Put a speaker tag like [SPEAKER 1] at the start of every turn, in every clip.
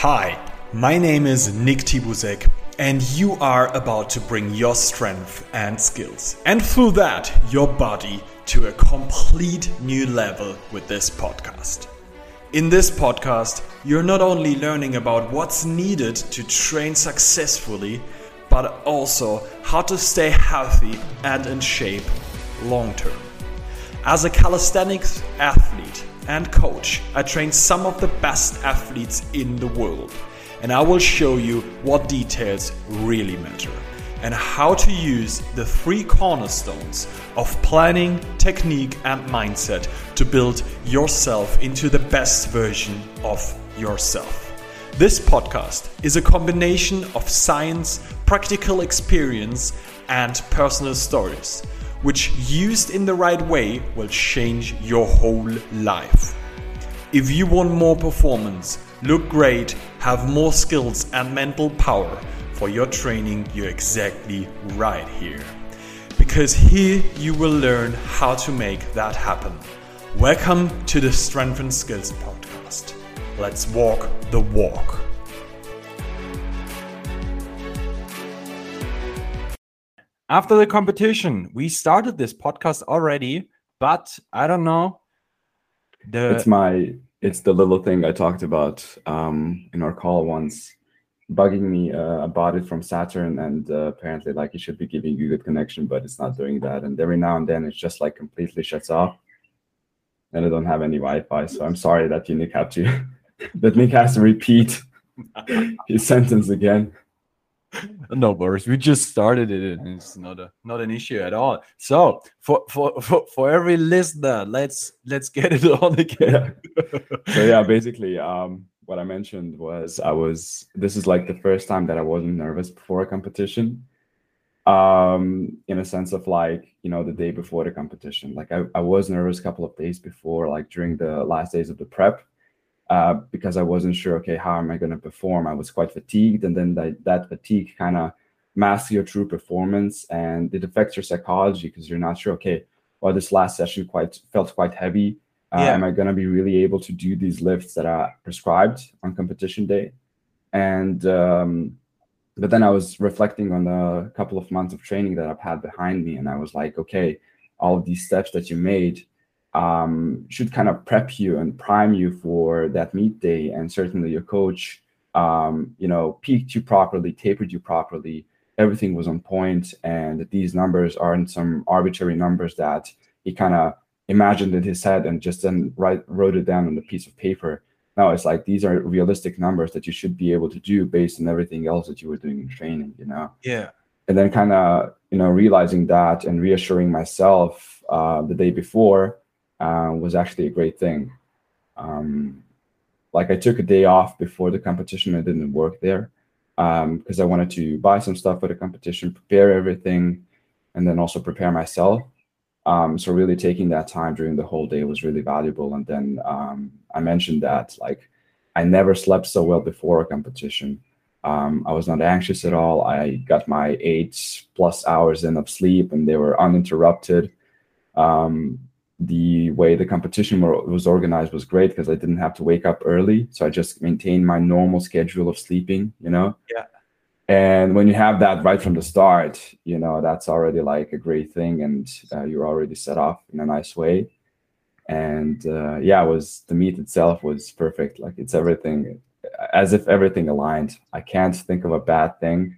[SPEAKER 1] Hi, my name is Nick Tibuzek, and you are about to bring your strength and skills, and through that, your body to a complete new level with this podcast. In this podcast, you're not only learning about what's needed to train successfully, but also how to stay healthy and in shape long term. As a calisthenics athlete and coach, I train some of the best athletes in the world, and I will show you what details really matter and how to use the three cornerstones of planning, technique, and mindset to build yourself into the best version of yourself. This podcast is a combination of science, practical experience, and personal stories, which used in the right way will change your whole life. If you want more performance, look great, have more skills, and mental power for your training, you're exactly right here. Because here you will learn how to make that happen. Welcome to the Strength and Skills Podcast. Let's walk the walk. After the competition, we started this podcast already, but I don't know.
[SPEAKER 2] The it's my it's the little thing I talked about um, in our call once, bugging me uh, about it from Saturn, and uh, apparently like it should be giving you good connection, but it's not doing that. And every now and then it's just like completely shuts off, and I don't have any Wi-Fi. So I'm sorry that Nick had to that Nick has to repeat his sentence again.
[SPEAKER 1] no worries. We just started it, and it's not a not an issue at all. So for for for, for every listener, let's let's get it on again.
[SPEAKER 2] Yeah. so yeah, basically, um, what I mentioned was I was. This is like the first time that I wasn't nervous before a competition. Um, in a sense of like you know the day before the competition, like I, I was nervous a couple of days before, like during the last days of the prep uh, because I wasn't sure, okay, how am I going to perform? I was quite fatigued. And then that, that fatigue kind of masks your true performance and it affects your psychology because you're not sure, okay, well, this last session quite felt quite heavy. Uh, yeah. Am I going to be really able to do these lifts that are prescribed on competition day? And, um, but then I was reflecting on the couple of months of training that I've had behind me. And I was like, okay, all of these steps that you made, um, should kind of prep you and prime you for that meet day. And certainly your coach, um, you know, peaked you properly, tapered you properly. Everything was on point, and these numbers aren't some arbitrary numbers that he kind of imagined in his head and just then write, wrote it down on a piece of paper. No, it's like these are realistic numbers that you should be able to do based on everything else that you were doing in training, you know?
[SPEAKER 1] Yeah.
[SPEAKER 2] And then kind of, you know, realizing that and reassuring myself uh, the day before uh, was actually a great thing. Um, like I took a day off before the competition. I didn't work there because um, I wanted to buy some stuff for the competition, prepare everything, and then also prepare myself. Um, so really taking that time during the whole day was really valuable. And then um, I mentioned that like I never slept so well before a competition. Um, I was not anxious at all. I got my eight plus hours in of sleep, and they were uninterrupted. Um, the way the competition was organized was great because I didn't have to wake up early. So I just maintained my normal schedule of sleeping, you know?
[SPEAKER 1] Yeah.
[SPEAKER 2] And when you have that right from the start, you know, that's already like a great thing. And uh, you're already set off in a nice way. And uh, yeah, it was the meet itself was perfect. Like it's everything as if everything aligned. I can't think of a bad thing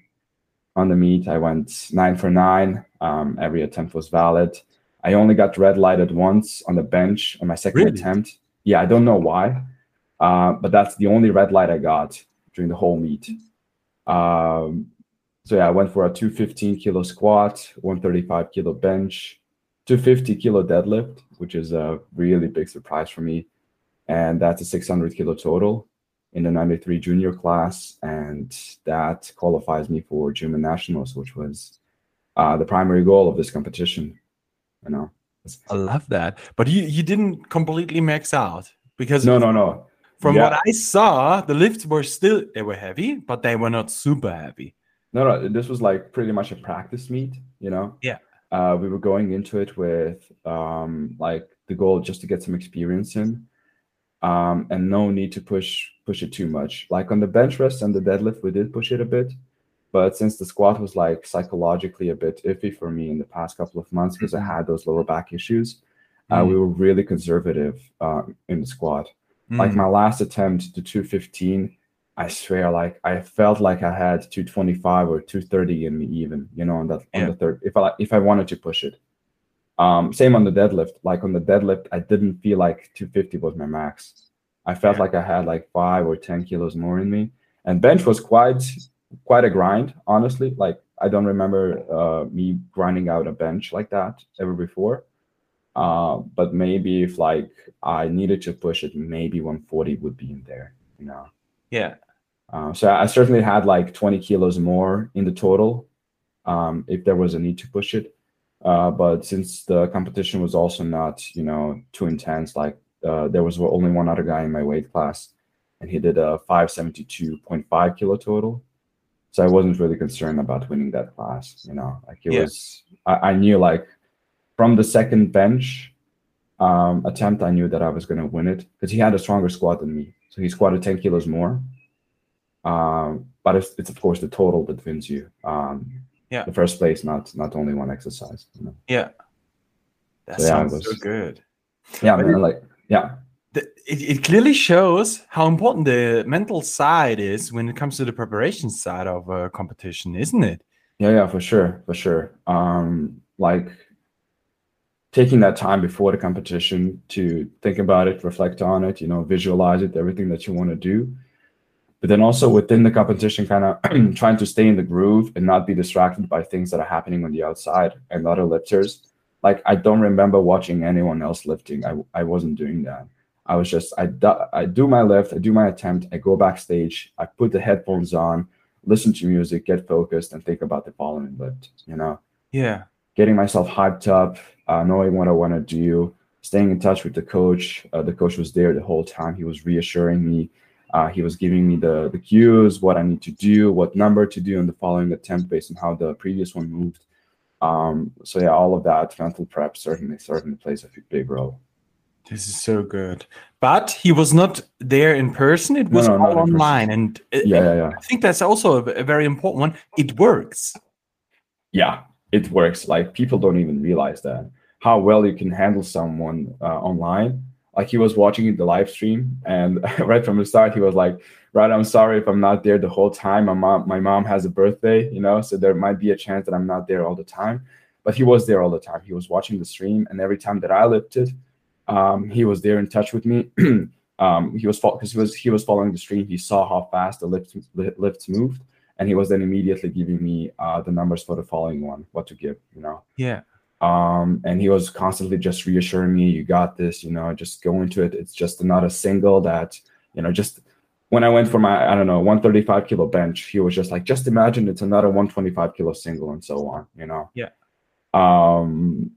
[SPEAKER 2] on the meet. I went nine for nine. Um, every attempt was valid I only got red lighted once on the bench on my second really? attempt. Yeah, I don't know why, uh, but that's the only red light I got during the whole meet. Um, so yeah, I went for a 215 kilo squat, 135 kilo bench, 250 kilo deadlift, which is a really big surprise for me, and that's a 600 kilo total in the 93 junior class, and that qualifies me for German nationals, which was uh, the primary goal of this competition you know?
[SPEAKER 1] I love that. But you you didn't completely max out because
[SPEAKER 2] no no no.
[SPEAKER 1] from yeah. what i saw the lifts were still they were heavy but they were not super heavy.
[SPEAKER 2] No no this was like pretty much a practice meet you know?
[SPEAKER 1] Yeah.
[SPEAKER 2] Uh, we were going into it with um like the goal just to get some experience in. Um, and no need to push push it too much. Like on the bench press and the deadlift, we did push it a bit, but since the squat was like psychologically a bit iffy for me in the past couple of months because mm-hmm. I had those lower back issues, uh, mm-hmm. uh, we were really conservative uh, in the squat. Mm-hmm. Like my last attempt to 215, I swear, like I felt like I had 225 or 230 in me even, you know, on that yeah. on the third. If I if I wanted to push it, um, same on the deadlift. Like on the deadlift, I didn't feel like 250 was my max. I felt yeah. like I had like five or 10 kilos more in me. And bench was quite quite a grind, honestly. Like I don't remember uh, me grinding out a bench like that ever before. Uh, but maybe if like I needed to push it, maybe 140 would be in there, you know.
[SPEAKER 3] Yeah.
[SPEAKER 2] Uh, so I certainly had like 20 kilos more in the total um, if there was a need to push it. Uh, but since the competition was also not, you know, too intense, like uh, there was only one other guy in my weight class, and he did a 572.5 kilo total. So I wasn't really concerned about winning that class. You know, like it yeah. was, I, I, knew like from the second bench um, attempt, I knew that I was going to win it because he had a stronger squat than me. So he squatted 10 kilos more. Um, but it's, it's, of course the total that wins you. Um,
[SPEAKER 3] yeah
[SPEAKER 2] the first place not not only one exercise you know?
[SPEAKER 3] yeah that so, sounds yeah, was, so good
[SPEAKER 2] yeah man, it, like yeah
[SPEAKER 3] it, it clearly shows how important the mental side is when it comes to the preparation side of a competition isn't it
[SPEAKER 2] yeah yeah for sure for sure um like taking that time before the competition to think about it reflect on it you know visualize it everything that you want to do but then also within the competition, kind of trying to stay in the groove and not be distracted by things that are happening on the outside and other lifters. Like I don't remember watching anyone else lifting. I, I wasn't doing that. I was just I do, I do my lift, I do my attempt, I go backstage, I put the headphones on, listen to music, get focused, and think about the following lift. You know.
[SPEAKER 3] Yeah.
[SPEAKER 2] Getting myself hyped up, uh, knowing what I want to do, staying in touch with the coach. Uh, the coach was there the whole time. He was reassuring me uh, he was giving me the the cues, what I need to do, what number to do in the following attempt based on how the previous one moved. Um, so yeah, all of that mental prep certainly certainly plays a big role.
[SPEAKER 3] This is so good. But he was not there in person. It was no, no, all online, and
[SPEAKER 2] yeah, yeah, yeah,
[SPEAKER 3] I think that's also a, a very important one. It works.
[SPEAKER 2] Yeah, it works. Like people don't even realize that how well you can handle someone uh, online like he was watching the live stream and right from the start he was like right i'm sorry if i'm not there the whole time my mom my mom has a birthday you know so there might be a chance that i'm not there all the time but he was there all the time he was watching the stream and every time that i lifted um, he was there in touch with me um, he was because he was he was following the stream he saw how fast the lifts lifts moved and he was then immediately giving me uh, the numbers for the following one what to give you know
[SPEAKER 3] yeah
[SPEAKER 2] um, and he was constantly just reassuring me, "You got this. You know, just go into it. It's just not a single that you know. Just when I went for my I don't know 135 kilo bench, he was just like, just imagine it's another 125 kilo single and so on. You know.
[SPEAKER 3] Yeah.
[SPEAKER 2] Um,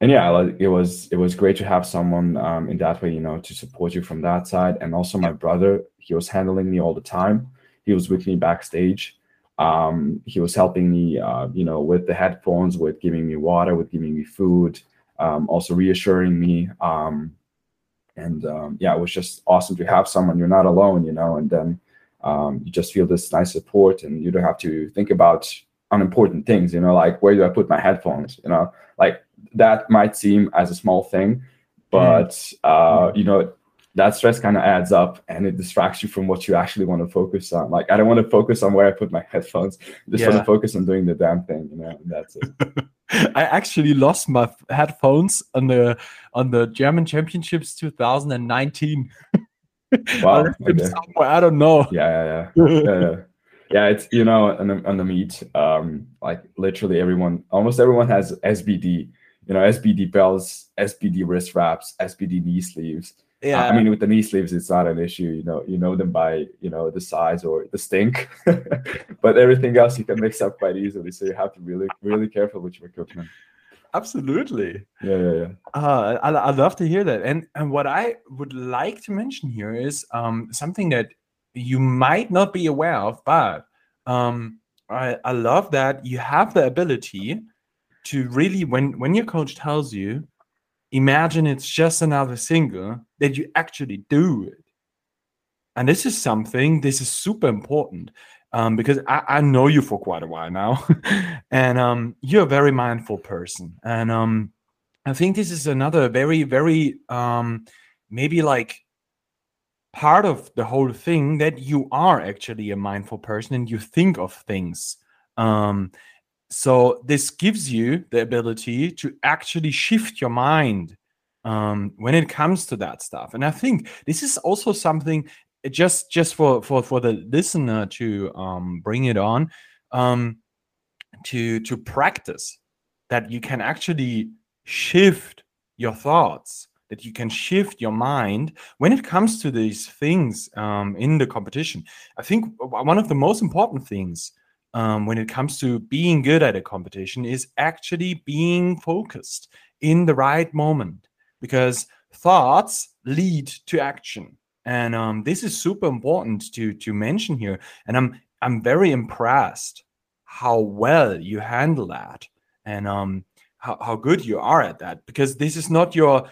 [SPEAKER 2] and yeah, like it was it was great to have someone um, in that way, you know, to support you from that side. And also my brother, he was handling me all the time. He was with me backstage um, he was helping me, uh, you know, with the headphones, with giving me water, with giving me food, um, also reassuring me. Um, and um, yeah, it was just awesome to have someone. You're not alone, you know, and then um, you just feel this nice support, and you don't have to think about unimportant things, you know, like where do I put my headphones, you know, like that might seem as a small thing, but mm. uh, you know, that stress kind of adds up and it distracts you from what you actually want to focus on. Like I don't want to focus on where I put my headphones. I just yeah. want to focus on doing the damn thing, you know. that's it.
[SPEAKER 3] I actually lost my headphones on the on the German Championships 2019. Wow. I, okay. I don't know.
[SPEAKER 2] Yeah, yeah, yeah. yeah, yeah. yeah it's you know on the, on the meet um like literally everyone almost everyone has sbd you know sbd belts sbd wrist wraps sbd knee sleeves. Yeah. i mean with the knee sleeves it's not an issue you know you know them by you know the size or the stink. But everything else you can mix up quite easily so you have to be really really careful with your equipment.
[SPEAKER 3] Absolutely.
[SPEAKER 2] Yeah yeah yeah.
[SPEAKER 3] Uh, I, I love to hear that. And and what i would like to mention here is um something that you might not be aware of but um i i love that you have the ability to really when when your coach tells you
[SPEAKER 1] imagine it's just another single that you actually do it. And this is something this is super important um, because I, I, know you for quite a while now. And um, you're a very mindful person. And um, i think this is another very very um, maybe like part of the whole thing that you are actually a mindful person and you think of things um, so this gives you the ability to actually shift your mind um, when it comes to that stuff. And i think this is also something just just for for for the listener to um, bring it on um, to to practice that you can actually shift your thoughts that you can shift your mind when it comes to these things um, in the competition. I think one of the most important things um, when it comes to being good at a competition is actually being focused in the right moment because thoughts lead to action. And um, this is super important to to mention here. And i'm i'm very impressed how well you handle that and um, how, how good you are at that because this is not your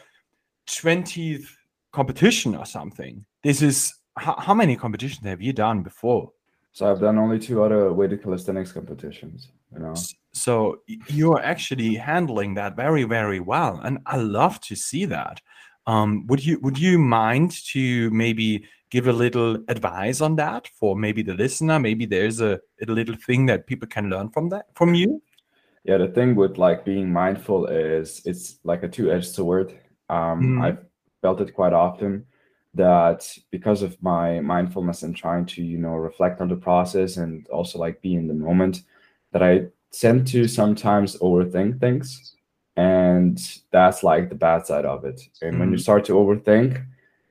[SPEAKER 1] 20th competition or something. This is how, how many competitions have you done before
[SPEAKER 2] so i've done only two other weighted calisthenics competitions you know
[SPEAKER 1] so you're actually handling that very very well and i love to see that um, would you would you mind to maybe give a little advice on that for maybe the listener? Maybe there's a, a little thing that people can learn from that from you.
[SPEAKER 2] Yeah, the thing with like being mindful is it's like a two-edged sword. Um, mm. I've felt it quite often that because of my mindfulness and trying to you know reflect on the process and also like be in the moment that i tend to sometimes overthink things and that's like the bad side of it and mm. when you mm. start to overthink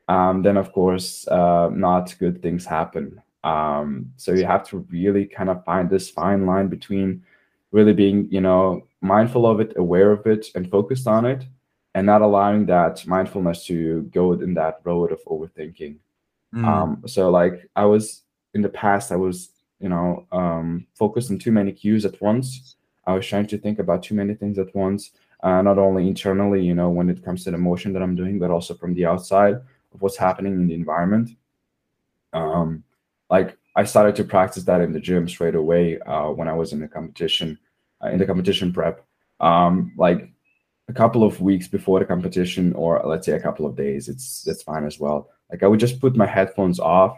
[SPEAKER 2] um, then of course uh, not good things happen um, so you have to really kind of find this fine line between really being you know mindful of it aware of it and focused on it and not allowing that mindfulness to go in that road of overthinking mm. um, so like i was in the past i was you know um, focused on too many cues at once i was trying to think about too many things at once uh, not only internally, you know, when it comes to the motion that I'm doing, but also from the outside of what's happening in the environment. Um, like I started to practice that in the gym straight away uh, when I was in the competition, uh, in the competition prep. Um, like a couple of weeks before the competition, or let's say a couple of days, it's that's fine as well. Like I would just put my headphones off,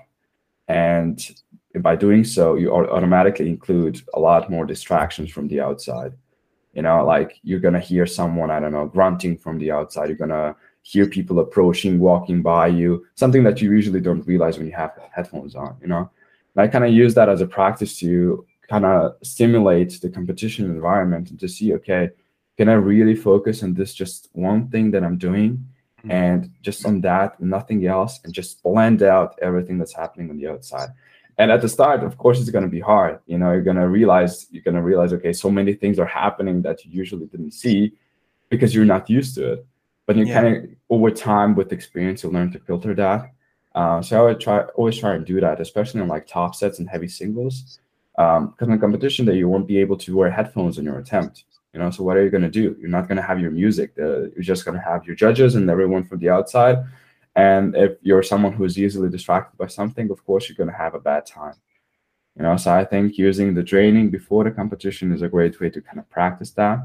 [SPEAKER 2] and by doing so, you automatically include a lot more distractions from the outside you know like you're gonna hear someone i don't know grunting from the outside you're gonna hear people approaching walking by you something that you usually don't realize when you have headphones on you know and i kind of use that as a practice to kind of stimulate the competition environment and to see okay can i really focus on this just one thing that i'm doing? Mm-hmm. and just on that nothing else and just blend out everything that's happening on the outside and at the start of course it's going to be hard. You know you're going to realize you're going to realize okay so many things are happening that you usually didn't see because you're not used to it. But you yeah. kind of over time with experience you learn to filter that. Uh, so i would try always try and do that especially in like top sets and heavy singles. Because um, in competition that you won't be able to wear headphones in your attempt you know so what are you going to do you're not going to have your music you're just going to have your judges and everyone from the outside and if you're someone who's easily distracted by something, of course, you're going to have a bad time. You know, so I think using the training before the competition is a great way to kind of practice that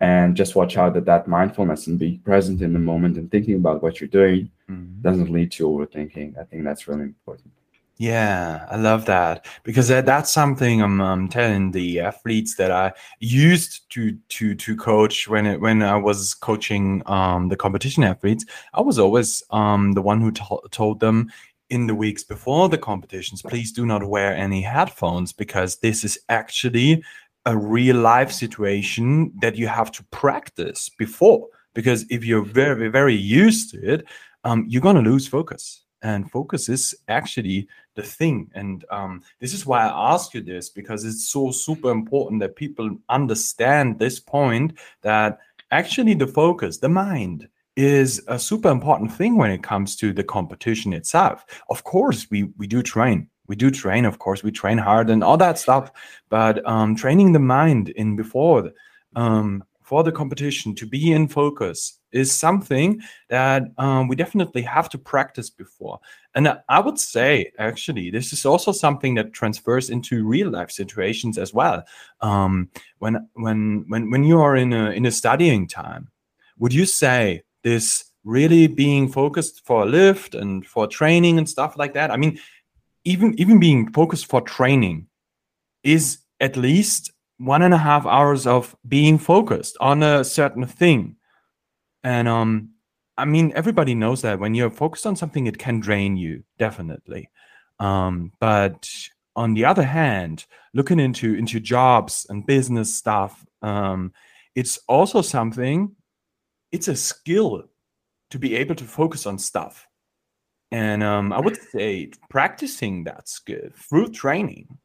[SPEAKER 2] and just watch out that that mindfulness and be present in the moment and thinking about what you're doing mm-hmm. doesn't lead to overthinking. I think that's really important.
[SPEAKER 1] Yeah, I love that because that's something I'm, I'm, telling the athletes that I used to to to coach when it, when I was coaching um, the competition athletes. I was always um, the one who to- told them in the weeks before the competitions, please do not wear any headphones because this is actually a real life situation that you have to practice before. Because if you're very very used to it, um, you're gonna lose focus and focus is actually the thing. And um, this is why i ask you this because it's so super important that people understand this point that actually the focus the mind is a super important thing when it comes to the competition itself. Of course we we do train. We do train of course. We train hard and all that stuff. But um, training the mind in before um, for the competition to be in focus is something that um, we definitely have to practice before. And I would say, actually, this is also something that transfers into real life situations as well. Um, when when when when you are in a in a studying time, would you say this really being focused for a lift and for training and stuff like that? I mean, even even being focused for training is at least one and a half hours of being focused on a certain thing. And um, I mean, everybody knows that when you're focused on something, it can drain you, definitely. Um, but on the other hand, looking into into jobs and business stuff, um, it's also something. It's a skill to be able to focus on stuff, and um, I would say practicing that skill through training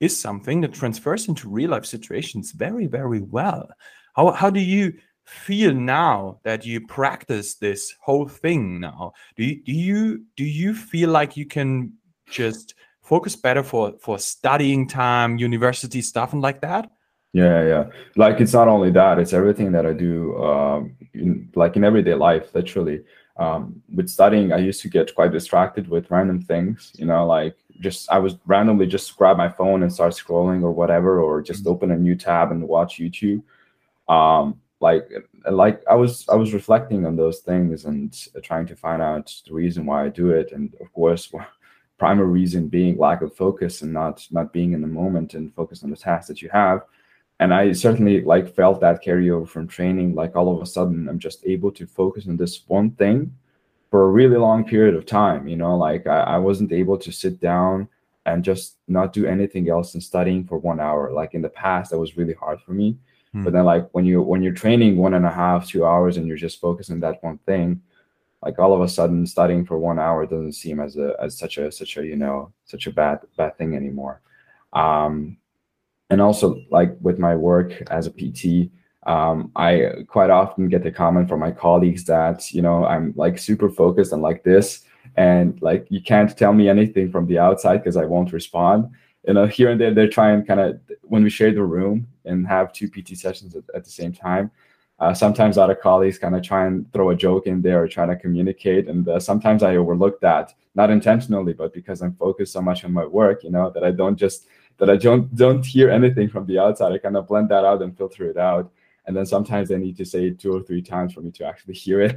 [SPEAKER 1] is something that transfers into real life situations very, very well. How, how do you feel now that you practice this whole thing now? Do you, do you do you feel like you can just focus better for for studying time, university stuff, and like that?
[SPEAKER 2] Yeah, yeah. Like it's not only that; it's everything that I do, um, in, like in everyday life. Literally, um, with studying, I used to get quite distracted with random things. You know, like just I was randomly just grab my phone and start scrolling or whatever, or just mm-hmm. open a new tab and watch YouTube. Um, like like I was I was reflecting on those things and uh, trying to find out the reason why I do it, and of course, primary reason being lack of focus and not not being in the moment and focus on the task that you have. And I certainly like felt that carryover from training. Like all of a sudden, I'm just able to focus on this one thing for a really long period of time. You know, like I, I wasn't able to sit down and just not do anything else than studying for one hour. Like in the past, that was really hard for me. Hmm. But then like when you when you're training one and a half, two hours and you're just focusing on that one thing, like all of a sudden studying for one hour doesn't seem as a as such a such a you know such a bad bad thing anymore. Um and also like with my work as a PT, um, I quite often get the comment from my colleagues that you know I'm like super focused and like this, and like you can't tell me anything from the outside because I won't respond. You know, here and there they're trying kind of when we share the room and have two PT sessions at, at the same time. Uh, sometimes other colleagues kind of try and throw a joke in there or try to communicate, and uh, sometimes I overlook that, not intentionally, but because I'm focused so much on my work, you know, that I don't just that I don't don't hear anything from the outside. I kind of blend that out and filter it out and then sometimes they need to say it two or three times for me to actually hear it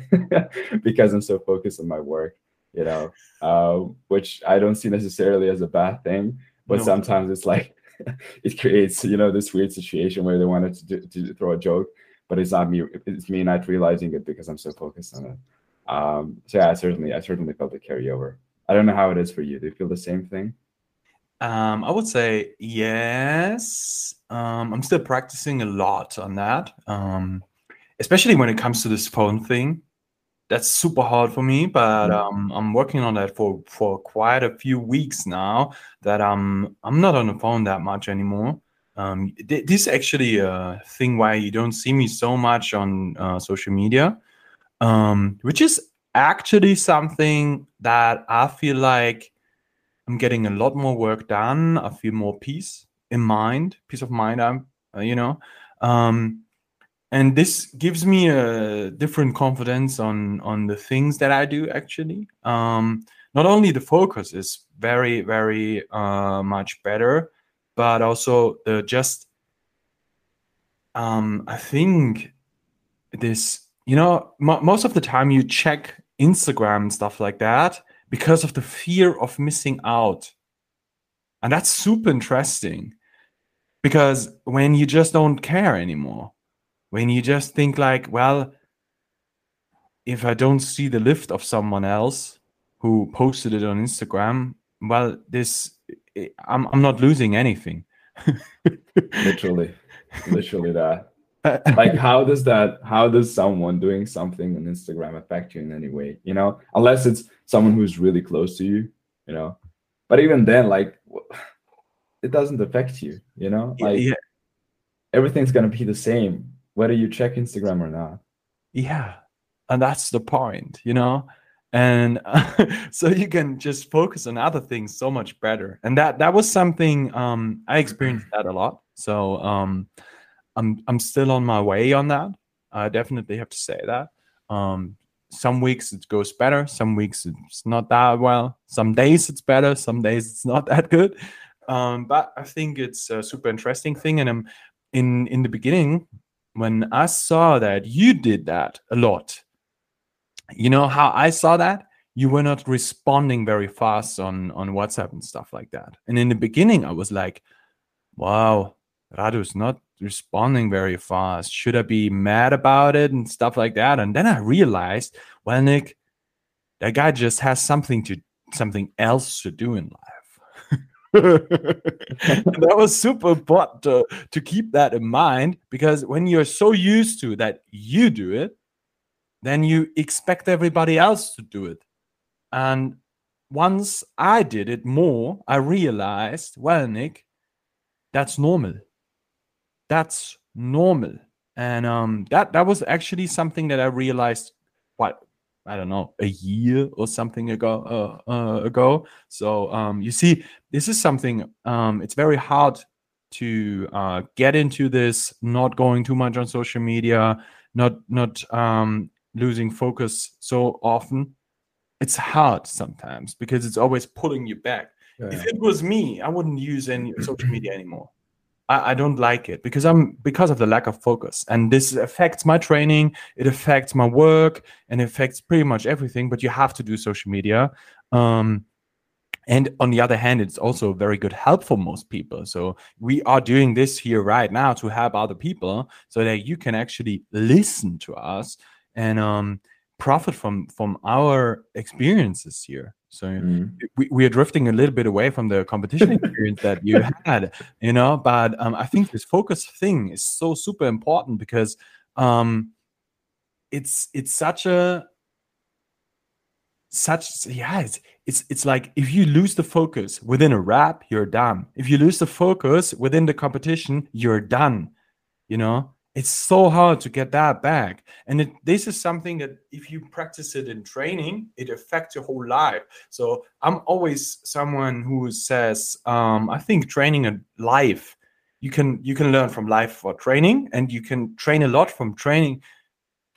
[SPEAKER 2] because i'm so focused on my work you know uh, which i don't see necessarily as a bad thing but no. sometimes it's like it creates you know this weird situation where they wanted to, do, to throw a joke but it's not me it's me not realizing it because i'm so focused on it um, so yeah i certainly i certainly felt the carryover i don't know how it is for you do you feel the same thing
[SPEAKER 1] um, I would say yes. Um, I'm still practicing a lot on that, um, especially when it comes to this phone thing. That's super hard for me, but mm. um, I'm working on that for for quite a few weeks now. That I'm I'm not on the phone that much anymore. Um, th- this is actually a thing why you don't see me so much on uh, social media, um, which is actually something that I feel like I'm getting a lot more work done. I feel more peace in mind, peace of mind. I'm, uh, you know, um, and this gives me a different confidence on on the things that I do. Actually, um, not only the focus is very very uh, much better, but also the just. Um, I think this, you know, most of the time you check Instagram and stuff like that because of the fear of missing out. And that's super interesting because when you just don't care anymore, when you just think, like, well, if I don't see the lift of someone else who posted it on Instagram, well, this, I'm, I'm not losing anything.
[SPEAKER 2] literally, literally that. like how does that how does someone doing something on instagram affect you in any way you know unless it's someone who's really close to you you know but even then like it doesn't affect you you know like yeah. everything's gonna be the same whether you check instagram or not
[SPEAKER 1] yeah and that's the point you know and so you can just focus on other things so much better and that that was something um i experienced that a lot so um I'm I'm still on my way on that. I definitely have to say that. Um, some weeks it goes better, some weeks it's not that well. Some days it's better, some days it's not that good. Um, but I think it's a super interesting thing. And I'm in in the beginning, when I saw that you did that a lot, you know how I saw that you were not responding very fast on on WhatsApp and stuff like that. And in the beginning, I was like, "Wow, Radu's not responding very fast. Should I be mad about it and stuff like that?" And then I realized, well, Nick, that guy just has something to something else to do in life. that was super important to, to keep that in mind because when you're so used to that you do it, then you expect everybody else to do it and once I did it more, I realized, well, Nick, that's normal. That's normal. And um, that that was actually something that I realized what I don't know a year or something ago uh, uh, ago. So um, you see, this is something. Um, it's very hard to uh, get into this. Not going too much on social media. Not not um, losing focus so often it's hard sometimes because it's always pulling you back. Yeah. If it was me, I wouldn't use any social media anymore. I, I, don't like it because I'm because of the lack of focus, and this affects my training. It affects my work, and affects pretty much everything. But you have to do social media. Um, and on the other hand, it's also very good help for most people. So we are doing this here right now to help other people, so that you can actually listen to us and um, profit from from our experiences here. So mm. we, we are drifting a little bit away from the competition experience that you had you know but um, i think this focus thing is so super important because um, it's it's such a such yeah it's, it's it's like if you lose the focus within a rep you're done. If you lose the focus within the competition you're done you know it's so hard to get that back. And it, this is something that if you practice it in training it affects your whole life. So i'm always someone who says um, i think training a life you can you can learn from life for training and you can train a lot from training.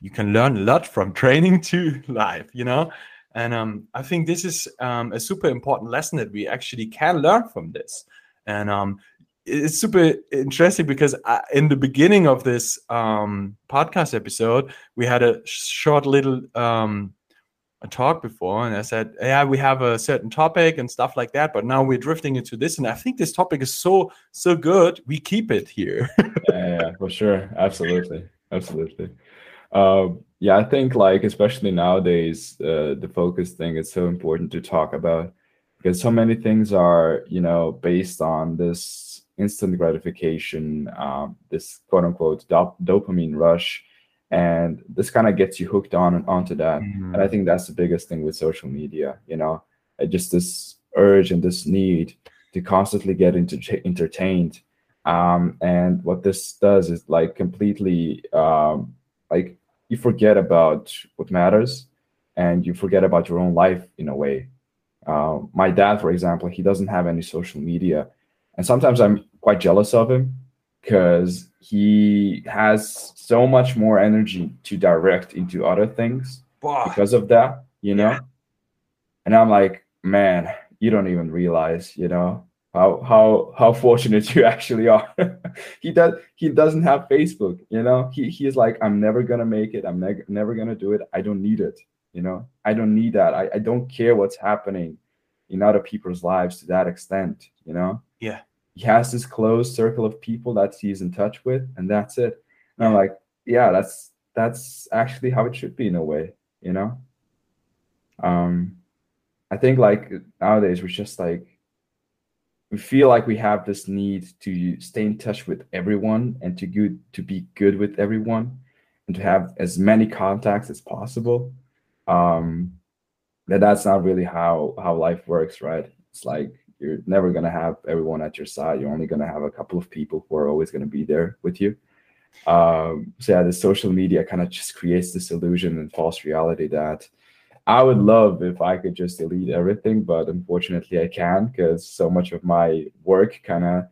[SPEAKER 1] You can learn a lot from training to life you know? And um, i think this is um, a super important lesson that we actually can learn from this. And um, it's super interesting because I, in the beginning of this um, podcast episode, we had a short little um, a talk before, and I said, "Yeah, we have a certain topic and stuff like that." But now we're drifting into this, and I think this topic is so so good. We keep it here.
[SPEAKER 2] yeah, yeah, for sure, absolutely, absolutely. Uh, yeah, I think like especially nowadays, uh, the focus thing is so important to talk about because so many things are you know based on this instant gratification, um, this quote unquote dop- dopamine rush. And this kind of gets you hooked on and onto that. Mm-hmm. And I think that's the biggest thing with social media, you know, just this urge and this need to constantly get into entertained. Um, and what this does is like completely um, like you forget about what matters and you forget about your own life in a way. Uh, my dad, for example, he doesn't have any social media and sometimes I'm quite jealous of him because he has so much more energy to direct into other things because of that, you know. Yeah. And I'm like, man, you don't even realize, you know, how how how fortunate you actually are. he does he doesn't have Facebook, you know. He he's like, I'm never gonna make it. I'm ne- never gonna do it. I don't need it, you know. I don't need that. I, I don't care what's happening in other people's lives to that extent, you know.
[SPEAKER 1] Yeah.
[SPEAKER 2] He has this closed circle of people that he's in touch with, and that's it. And I'm like, yeah, that's that's actually how it should be in a way, you know. Um, I think like nowadays we're just like we feel like we have this need to stay in touch with everyone and to good to be good with everyone and to have as many contacts as possible um that that's not really how how life works right it's like you're never to have everyone at your side. You're only to have a couple of people who are always to be there with you. Um, so yeah, the social media kind of just creates this illusion and false reality that I would love if I could just delete everything, but unfortunately I can't because so much of my work kind of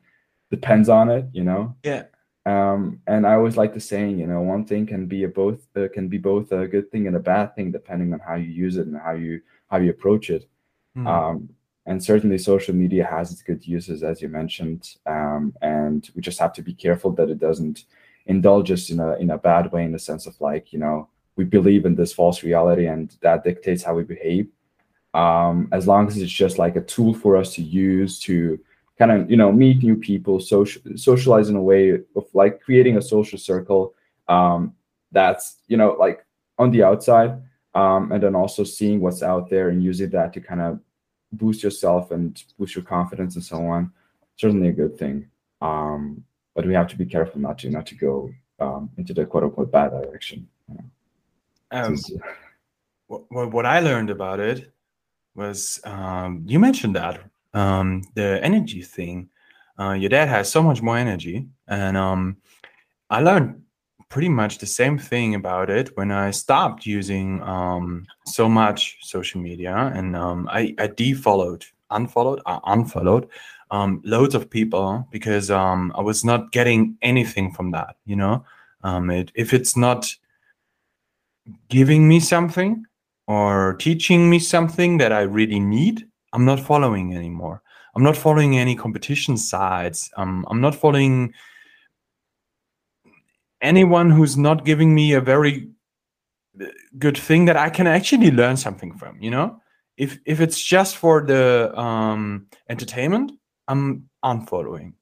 [SPEAKER 2] depends on it, you know?
[SPEAKER 1] Yeah.
[SPEAKER 2] Um, and I always like the saying, you know, one thing can be a both uh, can be both a good thing and a bad thing depending on how you use it and how you how you approach it.
[SPEAKER 1] Mm.
[SPEAKER 2] Um, and certainly, social media has its good uses, as you mentioned, um, and we just have to be careful that it doesn't indulge us in a in a bad way, in the sense of like, you know, we believe in this false reality and that dictates how we behave. Um, as long as it's just like a tool for us to use to kind of you know meet new people social socialize in a way of like creating a social circle um that's you know like on the outside um and then also seeing what's out there and using that to kind of boost yourself and boost your confidence and so on certainly a good thing um but we have to be careful not to not to go um into the quote unquote bad direction you know?
[SPEAKER 1] Um,
[SPEAKER 2] Since-
[SPEAKER 1] what, what I learned about it was um, you mentioned that um, the energy thing. Uh, your dad has so much more energy, and um, I learned pretty much the same thing about it when I stopped using um, so much social media, and um, I, I defollowed, unfollowed, uh, unfollowed um, loads of people because um, I was not getting anything from that. You know, it, if it's not giving me something or teaching me something that I really need, I'm not following anymore. I'm not following any competition sites. Um, I'm not following anyone who's not giving me a very uh, good thing that I can actually learn something from. You know, if if it's just for the um, entertainment, I'm unfollowing,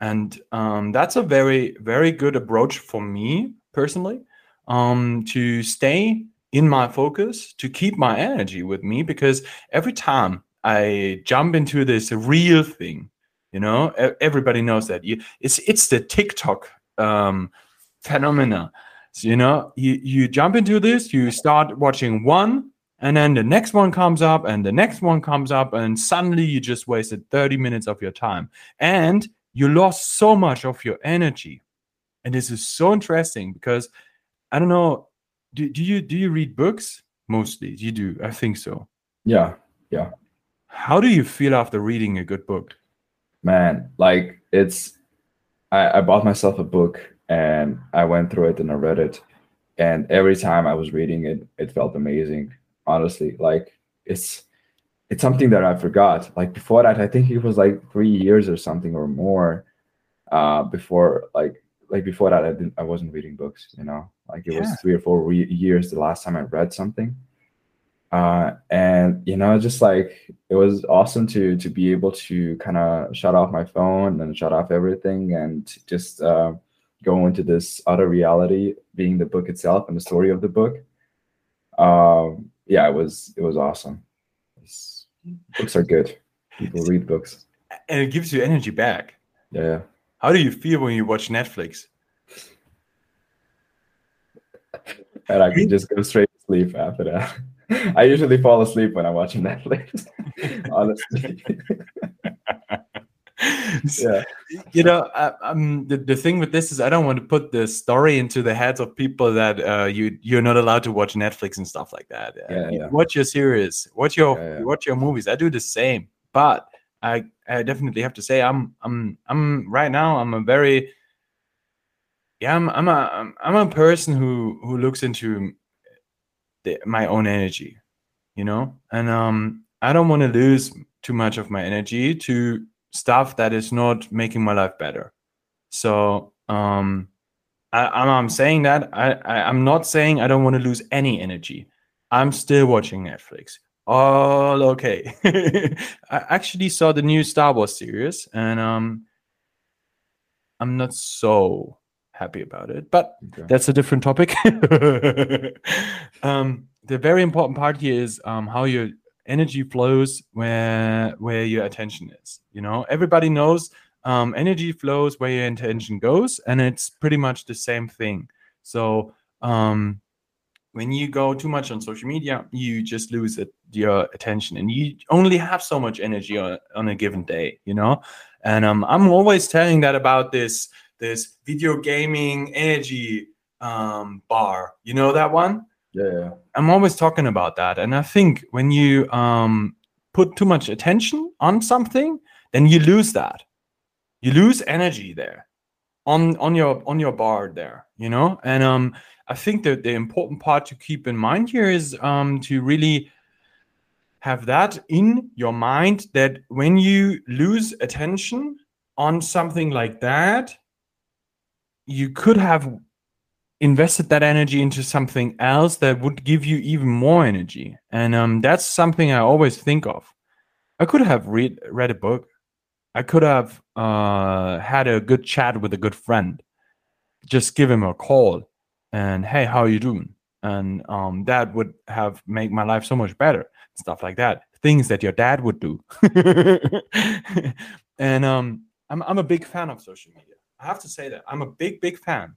[SPEAKER 1] and um, that's a very very good approach for me personally um, to stay in my focus, to keep my energy with me, because every time I jump into this reel thing, you know, everybody knows that it's it's the TikTok um, phenomena. So, you know, you you jump into this, you start watching one, and then the next one comes up, and the next one comes up, and suddenly you just wasted thirty minutes of your time, and you lost so much of your energy. And this is so interesting because I don't know. Do, do you do you read books mostly? You do. I think so.
[SPEAKER 2] Yeah, yeah
[SPEAKER 1] How do you feel after reading a good book?
[SPEAKER 2] man like it's I, I bought myself a book and i went through it and i read it. And every time i was reading it it felt amazing honestly. Like it's it's something that i forgot. Like before that i think it was like three years or something or more uh before like like before that i didn't i wasn't reading books you know? Like it
[SPEAKER 1] Yeah.
[SPEAKER 2] was three or four re- years the last time i read something uh and you know just like it was awesome to to be able to kind of shut off my phone and shut off everything and just uh, go into this other reality being the book itself and the story of the book. Um yeah it was it was awesome. It's- books are good. People read books.
[SPEAKER 1] And it gives you energy back.
[SPEAKER 2] yeah
[SPEAKER 1] How do you feel when you watch Netflix?
[SPEAKER 2] and i can just go straight to sleep after that i usually fall asleep when i'm watching netflix honestly yeah
[SPEAKER 1] You know, um, the, the thing with this is I don't want to put the story into the heads of people that uh, you you're not allowed to watch Netflix and stuff like that. Uh,
[SPEAKER 2] Yeah,
[SPEAKER 1] you
[SPEAKER 2] yeah.
[SPEAKER 1] Watch your series, watch your
[SPEAKER 2] Yeah, yeah.
[SPEAKER 1] watch your movies. I do the same, but I I definitely have to say I'm I'm I'm right now I'm a very yeah I'm I'm a I'm, I'm a person who who looks into the, my own energy, you know, and um I don't want to lose too much of my energy to stuff that is not making my life better. So um I, I'm, I'm saying that I, I I'm not saying I don't want to lose any energy. I'm still watching Netflix. All okay. I actually saw the new Star Wars series and um I'm not so happy about it, but
[SPEAKER 2] Okay.
[SPEAKER 1] that's a different topic. um, the very important part here is um, how your energy flows where where your attention is. You know, everybody knows um, energy flows where your attention goes, and it's pretty much the same thing. So um, when you go too much on social media, you just lose it, your attention, and you only have so much energy on, on a given day. You know, and um, I'm always telling that about this this video gaming energy um, bar. You know that one?
[SPEAKER 2] yeah yeah
[SPEAKER 1] I'm always talking about that. And I think when you um, put too much attention on something, then you lose that. You lose energy there. on on your on your bar there you know and um i think that the important part to keep in mind here is um to really have that in your mind that when you lose attention on something like that you could have invested that energy into something else that would give you even more energy. And um, that's something i always think of. I could have read read a book. I could have uh, had a good chat with a good friend. Just give him a call and hey how are you doing? And um, that would have made my life so much better. Stuff like that. Things that your dad would do. And um, I'm, I'm a big fan of social media i have to say that i'm a big big fan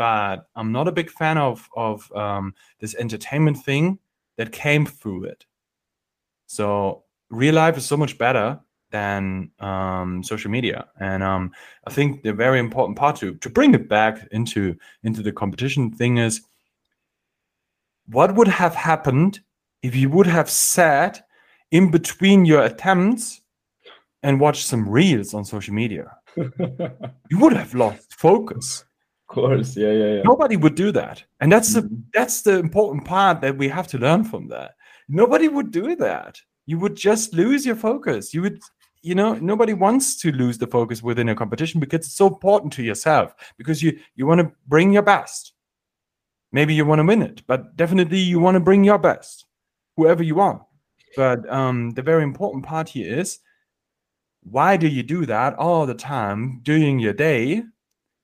[SPEAKER 1] but I'm not a big fan of of um, this entertainment thing that came through it. So real life is so much better than um, social media, and um, I think the very important part to to bring it back into into the competition thing is what would have happened if you would have sat in between your attempts and watched some reels on social media. You would have lost focus.
[SPEAKER 2] Of course yeah yeah yeah.
[SPEAKER 1] Nobody would do that. And that's mm-hmm. the that's the important part that we have to learn from that. Nobody would do that. You would just lose your focus. You would you know nobody wants to lose the focus within a competition because it's so important to yourself because you you want to bring your best. Maybe you want to win it but definitely you want to bring your best whoever you are. But um the very important part here is why do you do that all the time during your day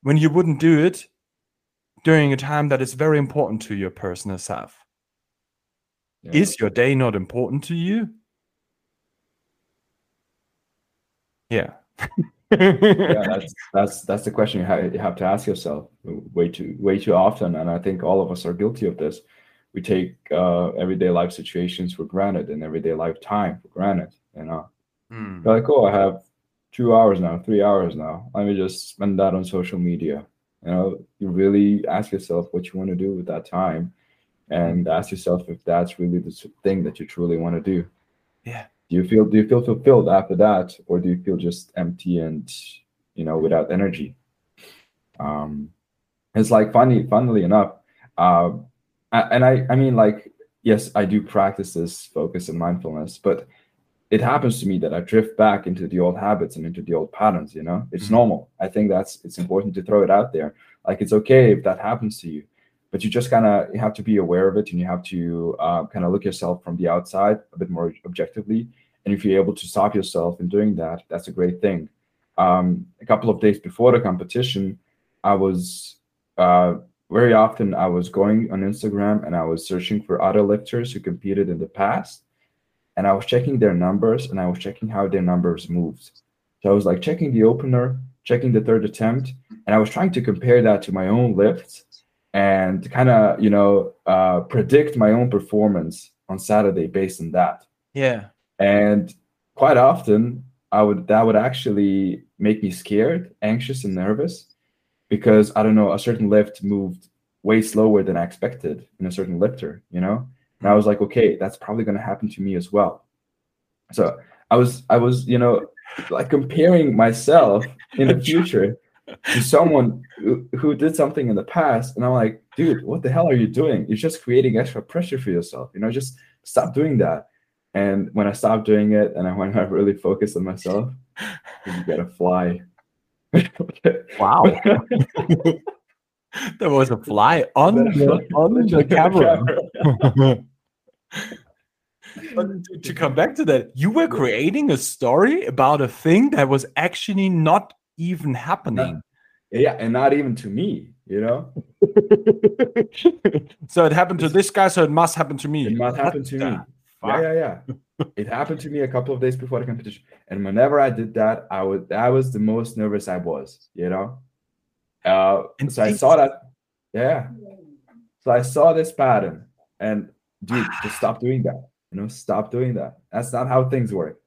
[SPEAKER 1] when you wouldn't do it during a time that is very important to your personal self. Yeah. Is your day not important to you? Yeah.
[SPEAKER 2] yeah, that's that's that's the question you have, you have to ask yourself way too way too often, and I think all of us are guilty of this. We take uh, everyday life situations for granted and everyday life time for granted. You know, mm. like, oh, I have two hours now, three hours now. Let me just spend that on social media. You know, you really ask yourself what you want to do with that time and ask yourself if that's really the thing that you truly want to do.
[SPEAKER 1] Yeah.
[SPEAKER 2] Do you feel do you feel fulfilled after that or do you feel just empty and you know without energy? Um it's like funny funnily enough, uh and I I mean like yes, I do practice this focus and mindfulness, but it happens to me that I drift back into the old habits and into the old patterns, you know, it's mm-hmm. normal. I think that's it's important to throw it out there. Like it's okay if that happens to you, but you just kind of you have to be aware of it and you have to uh, kind of look yourself from the outside a bit more objectively. And if you're able to stop yourself in doing that, that's a great thing. Um, a couple of days before the competition, I was uh, very often I was going on Instagram and I was searching for other lifters who competed in the past and I was checking their numbers and I was checking how their numbers moved. So I was like checking the opener, checking the third attempt, and I was trying to compare that to my own lifts and kind of you know uh, predict my own performance on Saturday based on that.
[SPEAKER 1] Yeah.
[SPEAKER 2] And quite often I would that would actually make me scared, anxious, and nervous because I don't know a certain lift moved way slower than I expected in a certain lifter, you know. And I hmm. was like, okay, that's probably going to happen to me as well. So I was, I was, you know, like comparing myself in the future to someone who, who did something in the past. And I'm like, dude, what the hell are you doing? You're just creating extra pressure for yourself. You know, just stop doing that. And when I stopped doing it and I when I really focused on myself, you gotta fly.
[SPEAKER 1] wow. There was a fly on the, on the camera. to, to come back to that, you were creating a story about a thing that was actually not even happening.
[SPEAKER 2] Yeah, and not even to me, you know.
[SPEAKER 1] so it happened to this guy, so it must happen to me.
[SPEAKER 2] It must happen to me. Yeah, yeah, yeah. it happened to me a couple of days before the competition, and whenever I did that, I would that was the most nervous I was, you know. Uh, and so I saw that. Yeah. So I saw this pattern, and dude, just stop doing that. You know, stop doing that. That's not how things work.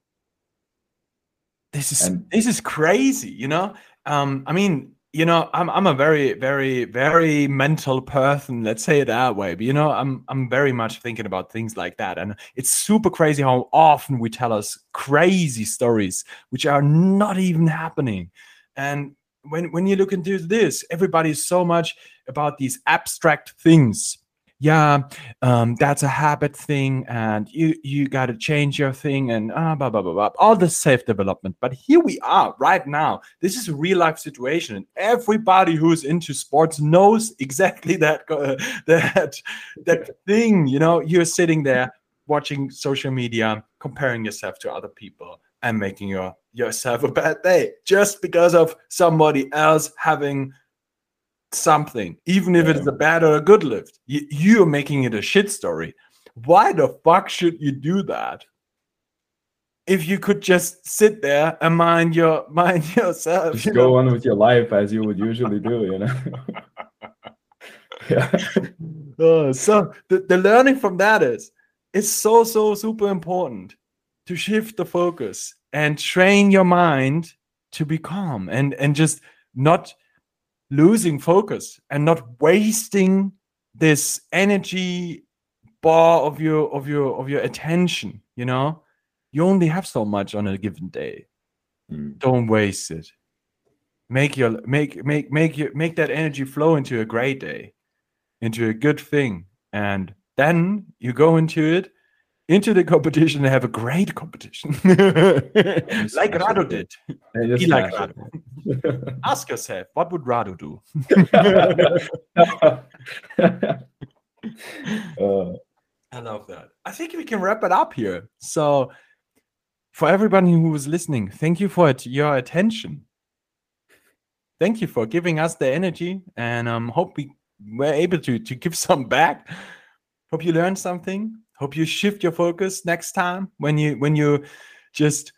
[SPEAKER 1] This is and, this is crazy. You know, um, I mean, you know, I'm I'm a very very very mental person. Let's say it that way. But you know, I'm I'm very much thinking about things like that, and it's super crazy how often we tell us crazy stories which are not even happening, and when when you look into this, everybody's so much about these abstract things. Yeah, um, that's a habit thing, and you you got to change your thing, and ah, blah blah blah blah. All the self development. But here we are right now. This is a real life situation, and everybody who's into sports knows exactly that uh, that that thing. You know, you're sitting there watching social media, comparing yourself to other people, and making your yourself a bad day just because of somebody else having something, even if it's a bad or a good lift. You, you're making it a shit story. Why the fuck should you do that? If you could just sit there and mind your mind yourself,
[SPEAKER 2] Just
[SPEAKER 1] you
[SPEAKER 2] go
[SPEAKER 1] know?
[SPEAKER 2] on with your life as you would usually do, you know. yeah.
[SPEAKER 1] Uh, so the, the learning from that is it's so so super important to shift the focus and train your mind to be calm and and just not losing focus and not wasting this energy bar of your of your of your attention you know? You only have so much on a given day.
[SPEAKER 2] Mm.
[SPEAKER 1] don't waste it. Make your make make make your make that energy flow into a great day into a good thing and then you go into it into the competition and have a great competition like Rado did be like Rado ask yourself what would Rado do.
[SPEAKER 2] Uh,
[SPEAKER 1] I love that. I think we can wrap it up here. So, for everybody who was listening, thank you for it, your attention. Thank you for giving us the energy, and um, hope we were able to to give some back. Hope you learned something. Hope you shift your focus next time when you when you just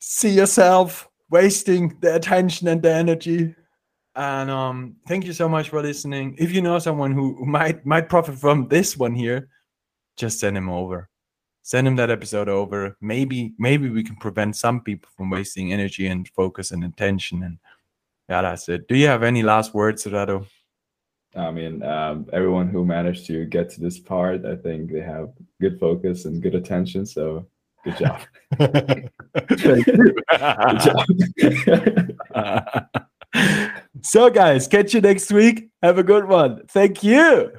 [SPEAKER 1] see yourself wasting the attention and the energy. And um, thank you so much for listening. If you know someone who, might might profit from this one here, just send him over. Send him that episode over. Maybe maybe we can prevent some people from wasting energy and focus and attention. And yeah, that's it. Do you have any last words, Rado?
[SPEAKER 2] I mean, um, everyone who managed to get to this part, I think they have good focus and good attention. So, good job. good job.
[SPEAKER 1] so, guys, catch you next week. Have a good one. Thank you.